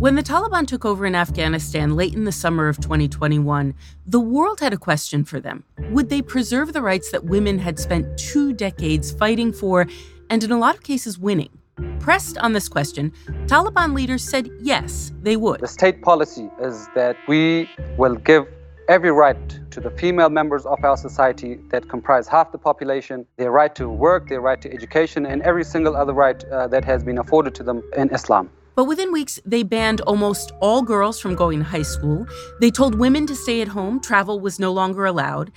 When the Taliban took over in Afghanistan late in the summer of 2021, the world had a question for them. Would they preserve the rights that women had spent two decades fighting for and in a lot of cases winning? Pressed on this question, Taliban leaders said yes, they would. The state policy is that we will give every right to the female members of our society that comprise half the population, their right to work, their right to education, and every single other right uh, that has been afforded to them in Islam. But within weeks, they banned almost all girls from going to high school. They told women to stay at home, travel was no longer allowed.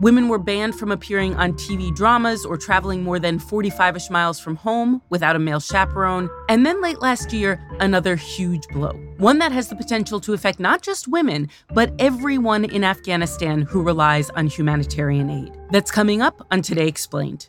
Women were banned from appearing on TV dramas or traveling more than 45 ish miles from home without a male chaperone. And then late last year, another huge blow. One that has the potential to affect not just women, but everyone in Afghanistan who relies on humanitarian aid. That's coming up on Today Explained.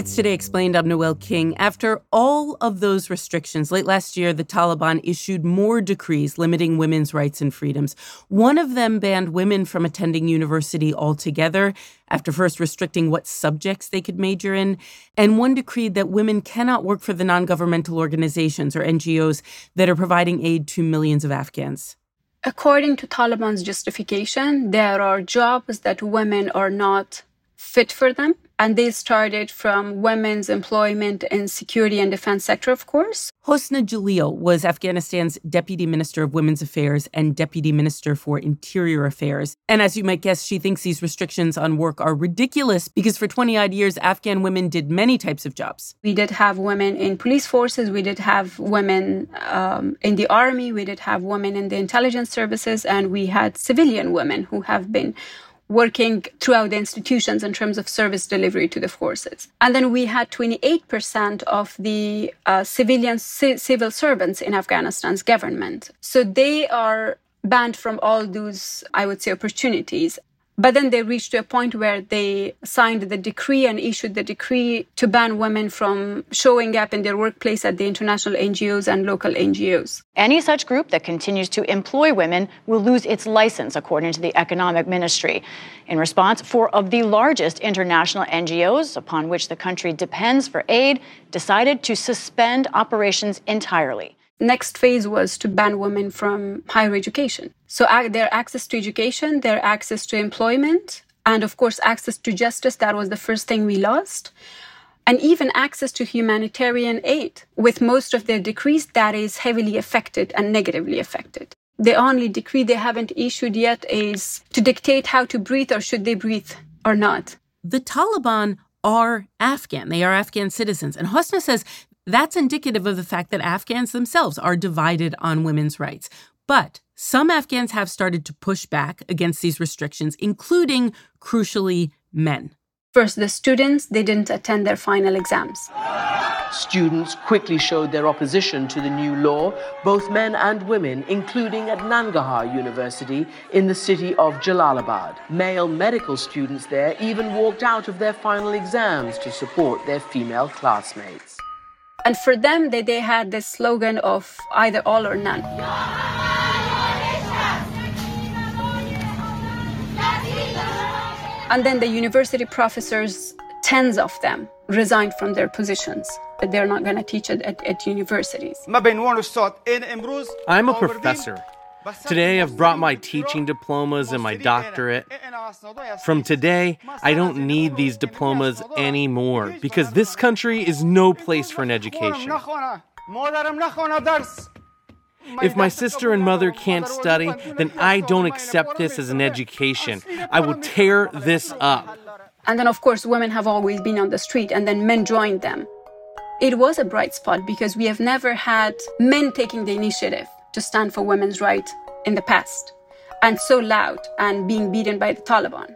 It's Today Explained. I'm Noel King. After all of those restrictions, late last year, the Taliban issued more decrees limiting women's rights and freedoms. One of them banned women from attending university altogether after first restricting what subjects they could major in. And one decreed that women cannot work for the non governmental organizations or NGOs that are providing aid to millions of Afghans. According to Taliban's justification, there are jobs that women are not fit for them and they started from women's employment in security and defense sector, of course. Hosna Jalil was Afghanistan's Deputy Minister of Women's Affairs and Deputy Minister for Interior Affairs. And as you might guess, she thinks these restrictions on work are ridiculous because for 20 odd years, Afghan women did many types of jobs. We did have women in police forces, we did have women um, in the army, we did have women in the intelligence services, and we had civilian women who have been working throughout the institutions in terms of service delivery to the forces. And then we had 28% of the uh, civilian c- civil servants in Afghanistan's government. So they are banned from all those, I would say, opportunities. But then they reached to a point where they signed the decree and issued the decree to ban women from showing up in their workplace at the international NGOs and local NGOs. Any such group that continues to employ women will lose its license, according to the Economic Ministry. In response, four of the largest international NGOs, upon which the country depends for aid, decided to suspend operations entirely next phase was to ban women from higher education. So their access to education, their access to employment, and of course, access to justice. That was the first thing we lost. And even access to humanitarian aid. With most of their decrees, that is heavily affected and negatively affected. The only decree they haven't issued yet is to dictate how to breathe or should they breathe or not. The Taliban are Afghan. They are Afghan citizens. And Hosna says that's indicative of the fact that Afghans themselves are divided on women's rights. But some Afghans have started to push back against these restrictions, including, crucially, men. First, the students, they didn't attend their final exams. Students quickly showed their opposition to the new law, both men and women, including at Nangarhar University in the city of Jalalabad. Male medical students there even walked out of their final exams to support their female classmates. And for them, they, they had the slogan of either all or none. And then the university professors, tens of them, resigned from their positions. They're not going to teach at, at universities. I'm a professor. Today, I've brought my teaching diplomas and my doctorate. From today, I don't need these diplomas anymore because this country is no place for an education. If my sister and mother can't study, then I don't accept this as an education. I will tear this up. And then, of course, women have always been on the street, and then men joined them. It was a bright spot because we have never had men taking the initiative to stand for women's rights in the past, and so loud and being beaten by the Taliban.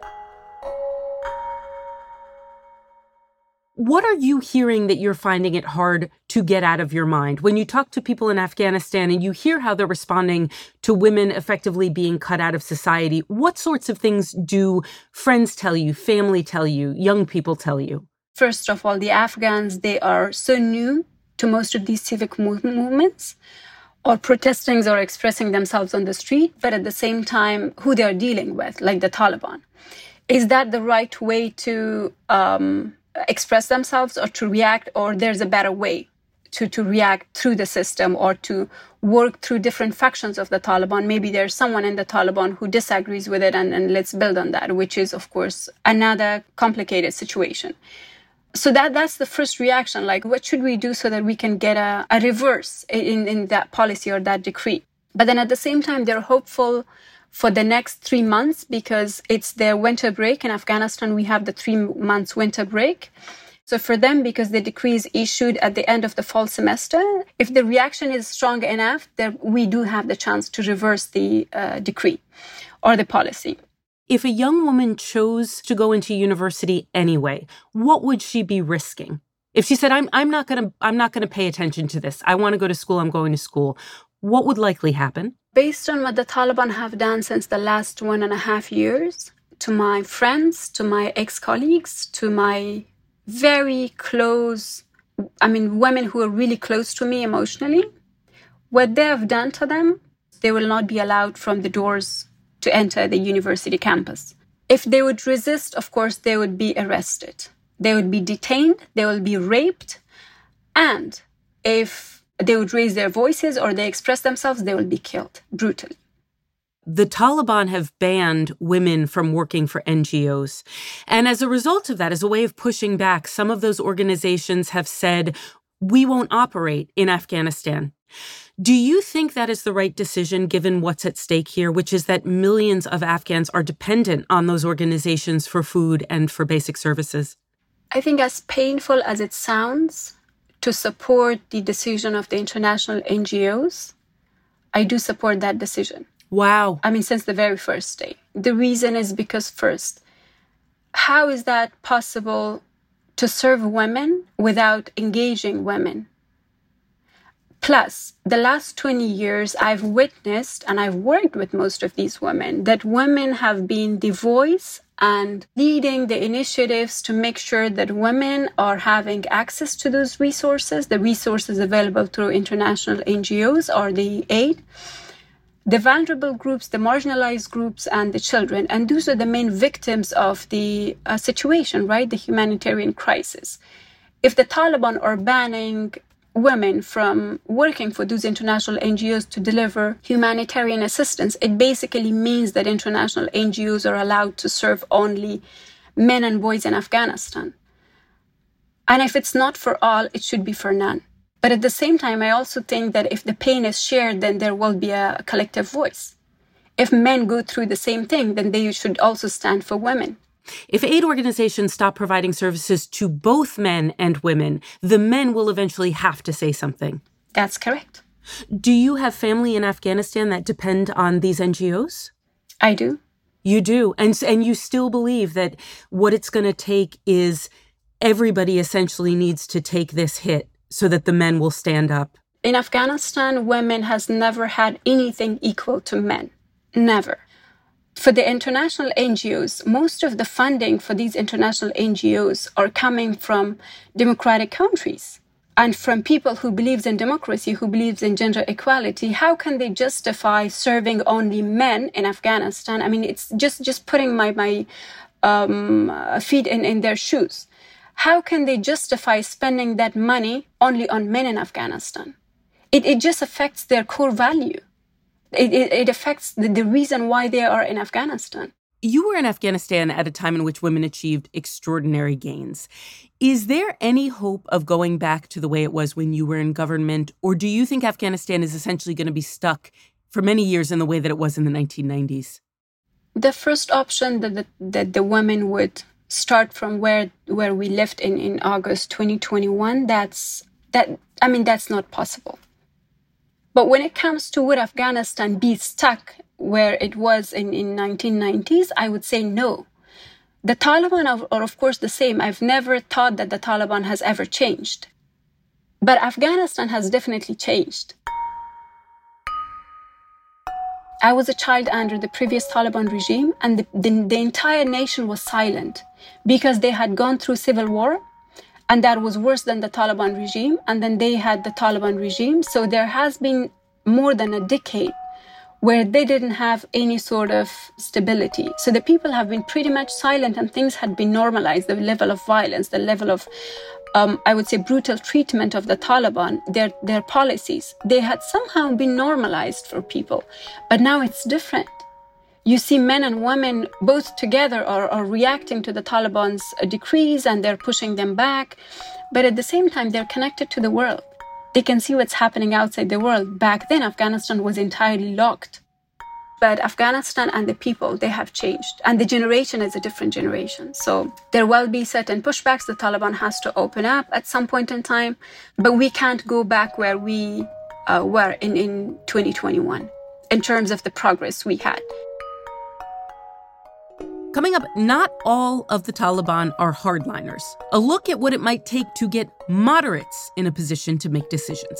What are you hearing that you're finding it hard to get out of your mind? When you talk to people in Afghanistan and you hear how they're responding to women effectively being cut out of society, what sorts of things do friends tell you, family tell you, young people tell you? First of all, the Afghans, they are so new to most of these civic movements or protesting or expressing themselves on the street, but at the same time, who they are dealing with, like the Taliban. Is that the right way to um, express themselves or to react, or there's a better way to, to react through the system or to work through different factions of the Taliban? Maybe there's someone in the Taliban who disagrees with it, and, and let's build on that, which is, of course, another complicated situation so that that's the first reaction like what should we do so that we can get a, a reverse in, in that policy or that decree? But then at the same time they're hopeful for the next three months because it's their winter break. In afghanistan we have the three months winter break. So for them because the decree is issued at the end of the fall semester if the reaction is strong enough then we do have the chance to reverse the uh, decree or the policy if a young woman chose to go into university anyway, what would she be risking? If she said, I'm, I'm not going to, I'm not going to pay attention to this. I want to go to school. I'm going to school. What would likely happen? Based on what the Taliban have done since the last one and a half years, to my friends, to my ex colleagues, to my very close, I mean, women who are really close to me emotionally, what they have done to them, they will not be allowed from the doors to enter the university campus. If they would resist, of course, they would be arrested. They would be detained, they will be raped, and if they would raise their voices or they express themselves, they will be killed brutally. The Taliban have banned women from working for NGOs. And as a result of that, as a way of pushing back, some of those organizations have said, we won't operate in Afghanistan. Do you think that is the right decision given what's at stake here, which is that millions of Afghans are dependent on those organizations for food and for basic services? I think, as painful as it sounds to support the decision of the international NGOs, I do support that decision. Wow. I mean, since the very first day. The reason is because, first, how is that possible to serve women without engaging women? Plus, the last 20 years, I've witnessed and I've worked with most of these women that women have been the voice and leading the initiatives to make sure that women are having access to those resources, the resources available through international NGOs or the aid, the vulnerable groups, the marginalized groups, and the children. And those are the main victims of the uh, situation, right? The humanitarian crisis. If the Taliban are banning women from working for those international NGOs to deliver humanitarian assistance, it basically means that international NGOs are allowed to serve only men and boys in Afghanistan. And if it's not for all, it should be for none. But at the same time, I also think that if the pain is shared, then there will be a collective voice. If men go through the same thing, then they should also stand for women. If aid organizations stop providing services to both men and women, the men will eventually have to say something. That's correct. Do you have family in Afghanistan that depend on these NGOs? I do. You do. And and you still believe that what it's going to take is everybody essentially needs to take this hit so that the men will stand up. In Afghanistan, women has never had anything equal to men. Never for the international NGOs, most of the funding for these international NGOs are coming from democratic countries and from people who believes in democracy, who believes in gender equality. How can they justify serving only men in Afghanistan? I mean, it's just just putting my my um, feet in, in their shoes. How can they justify spending that money only on men in Afghanistan? It, it just affects their core value. It, it, it affects the, the reason why they are in Afghanistan. You were in Afghanistan at a time in which women achieved extraordinary gains. Is there any hope of going back to the way it was when you were in government, or do you think Afghanistan is essentially going to be stuck for many years in the way that it was in the 1990s? The first option that the, that the women would start from where where we left in, in August 2021, that's that I mean that's not possible. But when it comes to would Afghanistan be stuck where it was in, in 1990s, I would say no. The Taliban are, are, of course, the same. I've never thought that the Taliban has ever changed. But Afghanistan has definitely changed. I was a child under the previous Taliban regime, and the, the, the entire nation was silent because they had gone through civil war, and that was worse than the Taliban regime. And then they had the Taliban regime. So there has been more than a decade where they didn't have any sort of stability. So the people have been pretty much silent and things had been normalized. The level of violence, the level of, um, I would say, brutal treatment of the Taliban, their, their policies, they had somehow been normalized for people. But now it's different. You see men and women both together are, are reacting to the Taliban's decrees and they're pushing them back. But at the same time, they're connected to the world. They can see what's happening outside the world. Back then, Afghanistan was entirely locked. But Afghanistan and the people, they have changed. And the generation is a different generation. So there will be certain pushbacks. The Taliban has to open up at some point in time. But we can't go back where we uh, were in, in 2021 in terms of the progress we had. Coming up, not all of the Taliban are hardliners. A look at what it might take to get moderates in a position to make decisions.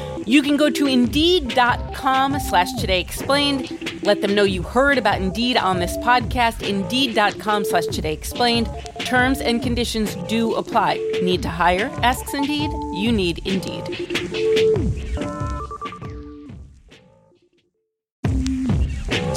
You can go to Indeed.com slash Today Explained. Let them know you heard about Indeed on this podcast. Indeed.com slash Today Explained. Terms and conditions do apply. Need to hire? Asks Indeed. You need Indeed.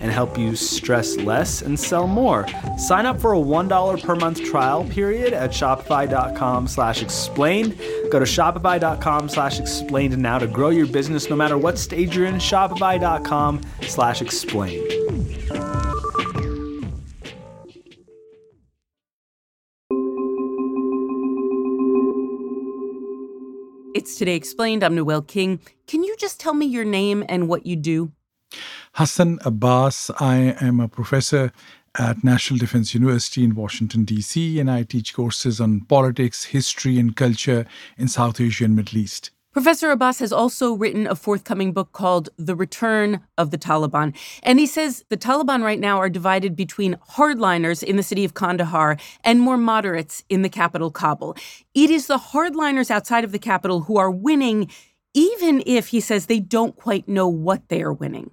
and help you stress less and sell more. Sign up for a $1 per month trial period at shopify.com slash explained. Go to shopify.com slash explained now to grow your business no matter what stage you're in. Shopify.com slash explained. It's Today Explained. I'm Noel King. Can you just tell me your name and what you do? Hassan Abbas. I am a professor at National Defense University in Washington, D.C., and I teach courses on politics, history, and culture in South Asia and Middle East. Professor Abbas has also written a forthcoming book called The Return of the Taliban. And he says the Taliban right now are divided between hardliners in the city of Kandahar and more moderates in the capital, Kabul. It is the hardliners outside of the capital who are winning, even if he says they don't quite know what they are winning.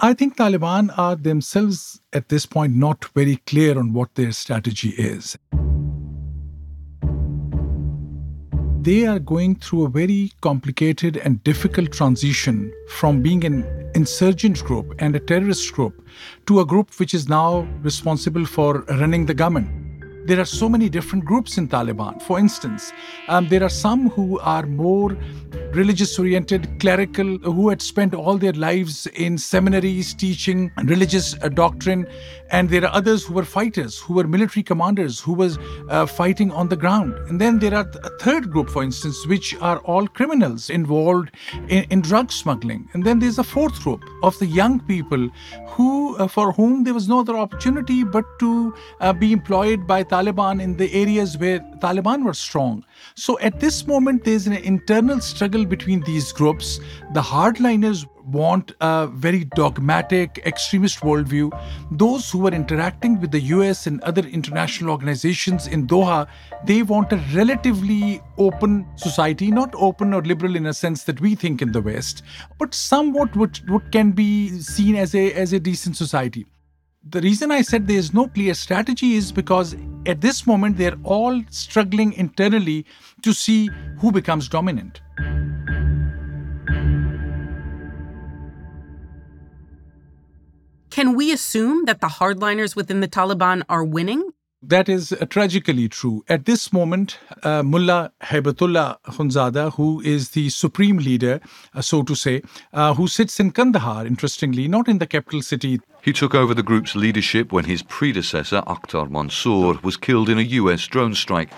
I think Taliban are themselves at this point not very clear on what their strategy is. they are going through a very complicated and difficult transition from being an insurgent group and a terrorist group to a group which is now responsible for running the government. There are so many different groups in Taliban. For instance, um, there are some who are more religious oriented, clerical, who had spent all their lives in seminaries teaching religious uh, doctrine. And there are others who were fighters, who were military commanders, who was uh, fighting on the ground. And then there are a third group, for instance, which are all criminals involved in, in drug smuggling. And then there's a fourth group of the young people who, uh, for whom there was no other opportunity but to uh, be employed by Taliban in the areas where Taliban were strong. So at this moment, there's an internal struggle between these groups. The hardliners want a very dogmatic, extremist worldview. Those who are interacting with the US and other international organizations in Doha, they want a relatively open society, not open or liberal in a sense that we think in the West, but somewhat what, what can be seen as a, as a decent society. The reason I said there is no clear strategy is because at this moment they're all struggling internally to see who becomes dominant. Can we assume that the hardliners within the Taliban are winning? That is uh, tragically true. At this moment, uh, Mullah Haibatullah Akhundzada, who is the supreme leader, uh, so to say, uh, who sits in Kandahar, interestingly, not in the capital city. He took over the group's leadership when his predecessor, Akhtar Mansour, was killed in a US drone strike.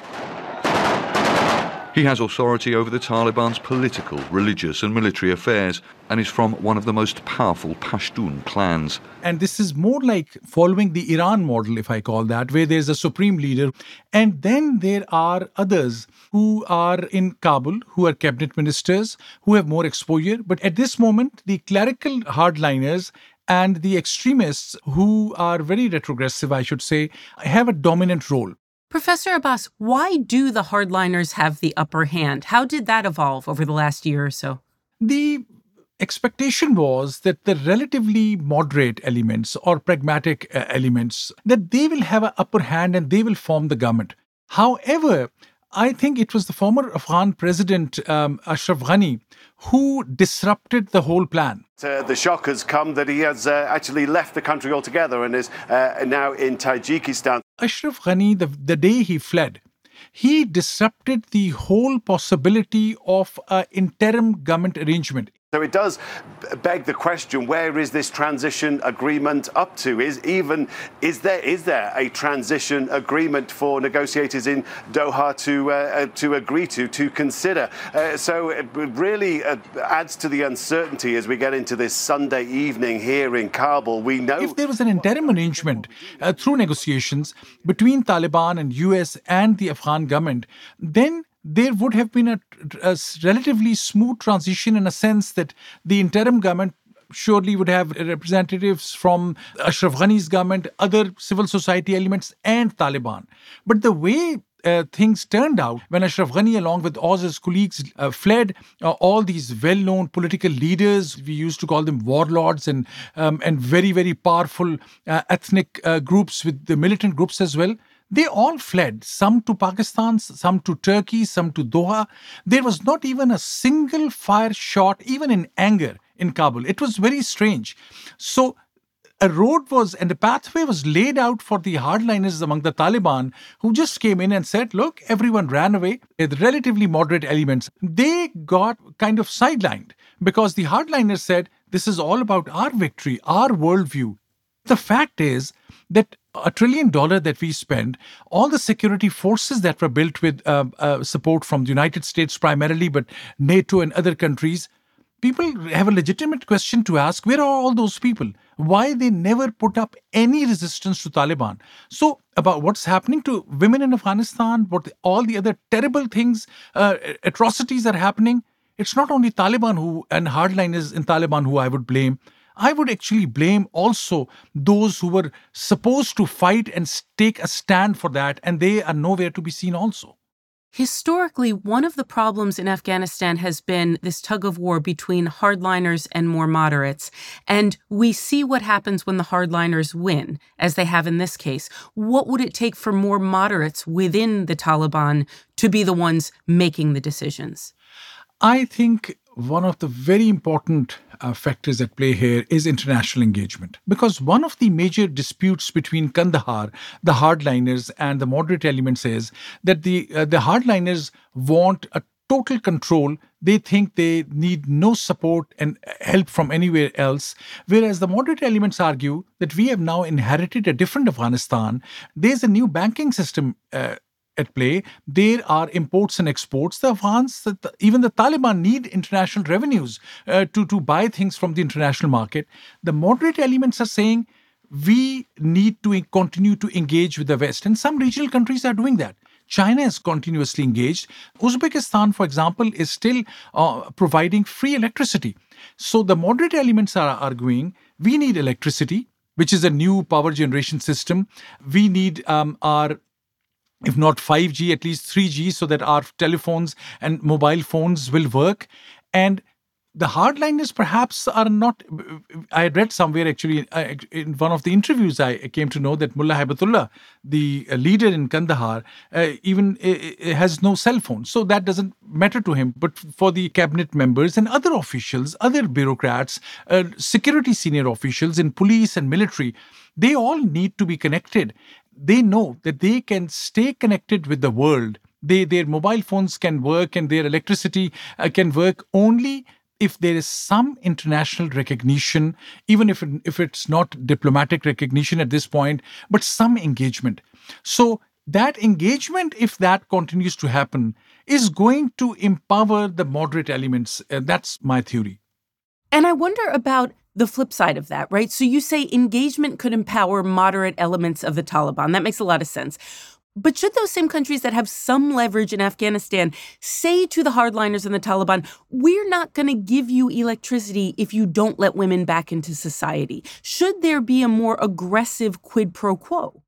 He has authority over the Taliban's political, religious, and military affairs and is from one of the most powerful Pashtun clans. And this is more like following the Iran model, if I call that, where there's a supreme leader. And then there are others who are in Kabul, who are cabinet ministers, who have more exposure. But at this moment, the clerical hardliners and the extremists who are very retrogressive, I should say, have a dominant role. Professor Abbas, why do the hardliners have the upper hand? How did that evolve over the last year or so? The expectation was that the relatively moderate elements or pragmatic uh, elements that they will have an upper hand and they will form the government. However, I think it was the former Afghan president um, Ashraf Ghani who disrupted the whole plan. Uh, the shock has come that he has uh, actually left the country altogether and is uh, now in Tajikistan. Ashraf Ghani, the, the day he fled, he disrupted the whole possibility of an interim government arrangement. So it does beg the question: Where is this transition agreement up to? Is even is there is there a transition agreement for negotiators in Doha to uh, uh to agree to to consider? Uh, so it really uh, adds to the uncertainty as we get into this Sunday evening here in Kabul. We know if there was an interim arrangement uh, through negotiations between Taliban and U.S. and the Afghan government, then there would have been a, a, relatively smooth transition in a sense that the interim government surely would have representatives from Ashraf Ghani's government, other civil society elements, and Taliban. But the way uh, things turned out when Ashraf Ghani, along with all his colleagues, uh, fled. Uh, all these well-known political leaders, we used to call them warlords, and um, and very very powerful uh, ethnic uh, groups with the militant groups as well. They all fled, some to Pakistan, some to Turkey, some to Doha. There was not even a single fire shot, even in anger, in Kabul. It was very strange. So, a road was and a pathway was laid out for the hardliners among the Taliban who just came in and said, Look, everyone ran away. The relatively moderate elements, they got kind of sidelined because the hardliners said, This is all about our victory, our worldview. The fact is that a trillion dollar that we spend, all the security forces that were built with uh, uh, support from the United States primarily, but NATO and other countries, people have a legitimate question to ask where are all those people? Why they never put up any resistance to Taliban? So, about what's happening to women in Afghanistan, what the, all the other terrible things, uh, atrocities are happening, it's not only Taliban who and hardliners in Taliban who I would blame. I would actually blame also those who were supposed to fight and take a stand for that, and they are nowhere to be seen also. Historically, one of the problems in Afghanistan has been this tug of war between hardliners and more moderates. And we see what happens when the hardliners win, as they have in this case. What would it take for more moderates within the Taliban to be the ones making the decisions? I think one of the very important uh, factors at play here is international engagement. Because one of the major disputes between Kandahar, the hardliners, and the moderate elements is that the, uh, the hardliners want a total control. They think they need no support and help from anywhere else. Whereas the moderate elements argue that we have now inherited a different Afghanistan. There's a new banking system uh, at play. There are imports and exports. The Afghans, even the Taliban, need international revenues uh, to, to buy things from the international market. The moderate elements are saying we need to continue to engage with the West. And some regional countries are doing that. China is continuously engaged. Uzbekistan, for example, is still uh, providing free electricity. So the moderate elements are arguing we need electricity, which is a new power generation system. We need um, our if not 5G, at least 3G, so that our telephones and mobile phones will work. And the hardliners perhaps are not. I read somewhere actually uh, in one of the interviews, I came to know that Mullah Haibatullah, the uh, leader in Kandahar, uh, even uh, has no cell phone. So that doesn't matter to him. But for the cabinet members and other officials, other bureaucrats, uh, security senior officials in police and military, they all need to be connected they know that they can stay connected with the world. They, their mobile phones can work and their electricity uh, can work only if there is some international recognition, even if, it, if it's not diplomatic recognition at this point, but some engagement. So, that engagement, if that continues to happen, is going to empower the moderate elements. Uh, that's my theory. And I wonder about the flip side of that, right? So you say engagement could empower moderate elements of the Taliban. That makes a lot of sense. But should those same countries that have some leverage in Afghanistan say to the hardliners and the Taliban, we're not going to give you electricity if you don't let women back into society? Should there be a more aggressive quid pro quo?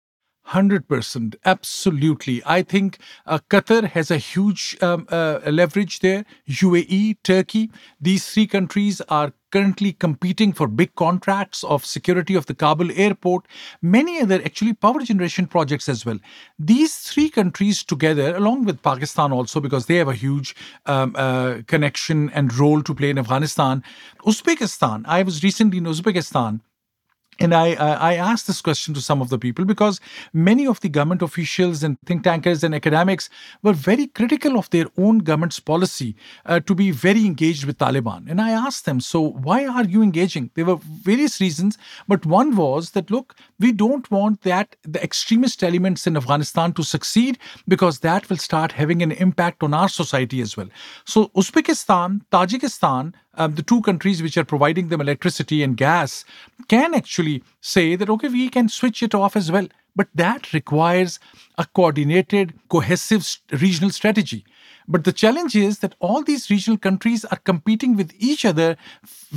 100%. Absolutely. I think uh, Qatar has a huge um, uh, leverage there. UAE, Turkey, these three countries are currently competing for big contracts of security of the Kabul airport, many other actually power generation projects as well. These three countries together, along with Pakistan also, because they have a huge um, uh, connection and role to play in Afghanistan. Uzbekistan, I was recently in Uzbekistan and I, I asked this question to some of the people because many of the government officials and think tankers and academics were very critical of their own government's policy uh, to be very engaged with Taliban. And I asked them, so why are you engaging? There were various reasons, but one was that look, we don't want that the extremist elements in Afghanistan to succeed because that will start having an impact on our society as well. So Uzbekistan, Tajikistan, um, the two countries which are providing them electricity and gas can actually say that, okay, we can switch it off as well. But that requires a coordinated, cohesive regional strategy. But the challenge is that all these regional countries are competing with each other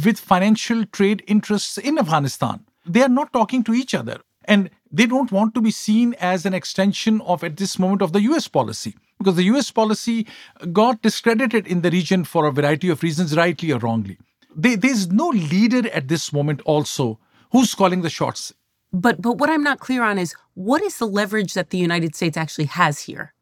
with financial trade interests in Afghanistan. They are not talking to each other. And they don't want to be seen as an extension of, at this moment, of the US policy because the US policy got discredited in the region for a variety of reasons, rightly or wrongly. They, there's no leader at this moment, also, who's calling the shots. But, but what I'm not clear on is what is the leverage that the United States actually has here?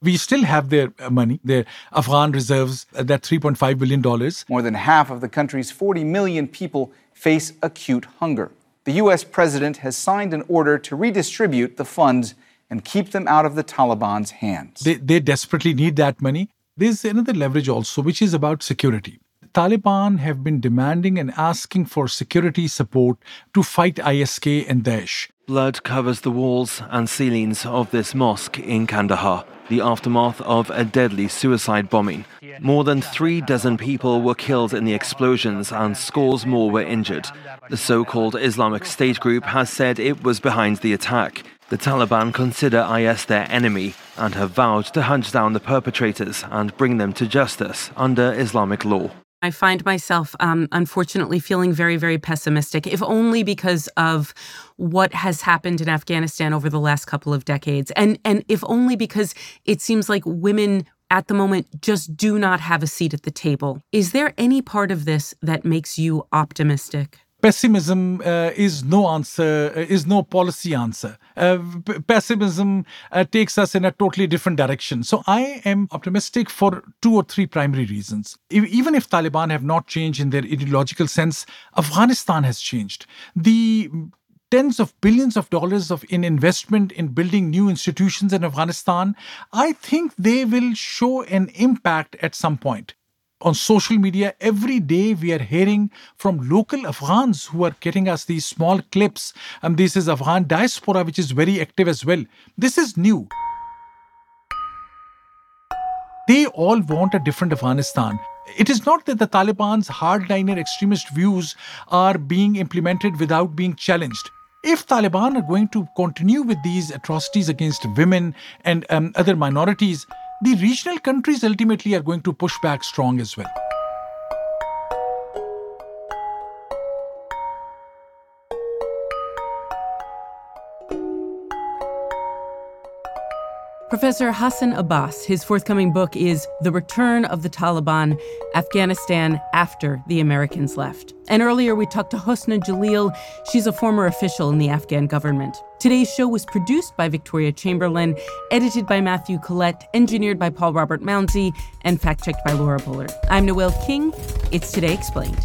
We still have their uh, money, their Afghan reserves, uh, that $3.5 billion. More than half of the country's 40 million people face acute hunger. The U.S. president has signed an order to redistribute the funds and keep them out of the Taliban's hands. They, they desperately need that money. There's another leverage also, which is about security. The Taliban have been demanding and asking for security support to fight ISK and Daesh. Blood covers the walls and ceilings of this mosque in Kandahar, the aftermath of a deadly suicide bombing. More than three dozen people were killed in the explosions and scores more were injured. The so called Islamic State group has said it was behind the attack. The Taliban consider IS their enemy and have vowed to hunt down the perpetrators and bring them to justice under Islamic law. I find myself, um, unfortunately, feeling very, very pessimistic, if only because of what has happened in Afghanistan over the last couple of decades. And, and if only because it seems like women at the moment just do not have a seat at the table. Is there any part of this that makes you optimistic? Pessimism uh, is no answer, uh, is no policy answer. Uh, p- pessimism uh, takes us in a totally different direction. So I am optimistic for two or three primary reasons. If, even if Taliban have not changed in their ideological sense, Afghanistan has changed. The tens of billions of dollars of in investment in building new institutions in Afghanistan, I think they will show an impact at some point on social media every day we are hearing from local afghans who are getting us these small clips. And this is afghan diaspora which is very active as well. This is new. They all want a different afghanistan. It is not that the Taliban's hardliner extremist views are being implemented without being challenged. If Taliban are going to continue with these atrocities against women and um, other minorities, the regional countries ultimately are going to push back strong as well. Professor Hassan Abbas, his forthcoming book is The Return of the Taliban Afghanistan After the Americans Left. And earlier we talked to Hosna Jalil. She's a former official in the Afghan government. Today's show was produced by Victoria Chamberlin, edited by Matthew Collette, engineered by Paul Robert Mounsey, and fact checked by Laura Bullard. I'm Noel King. It's Today Explained.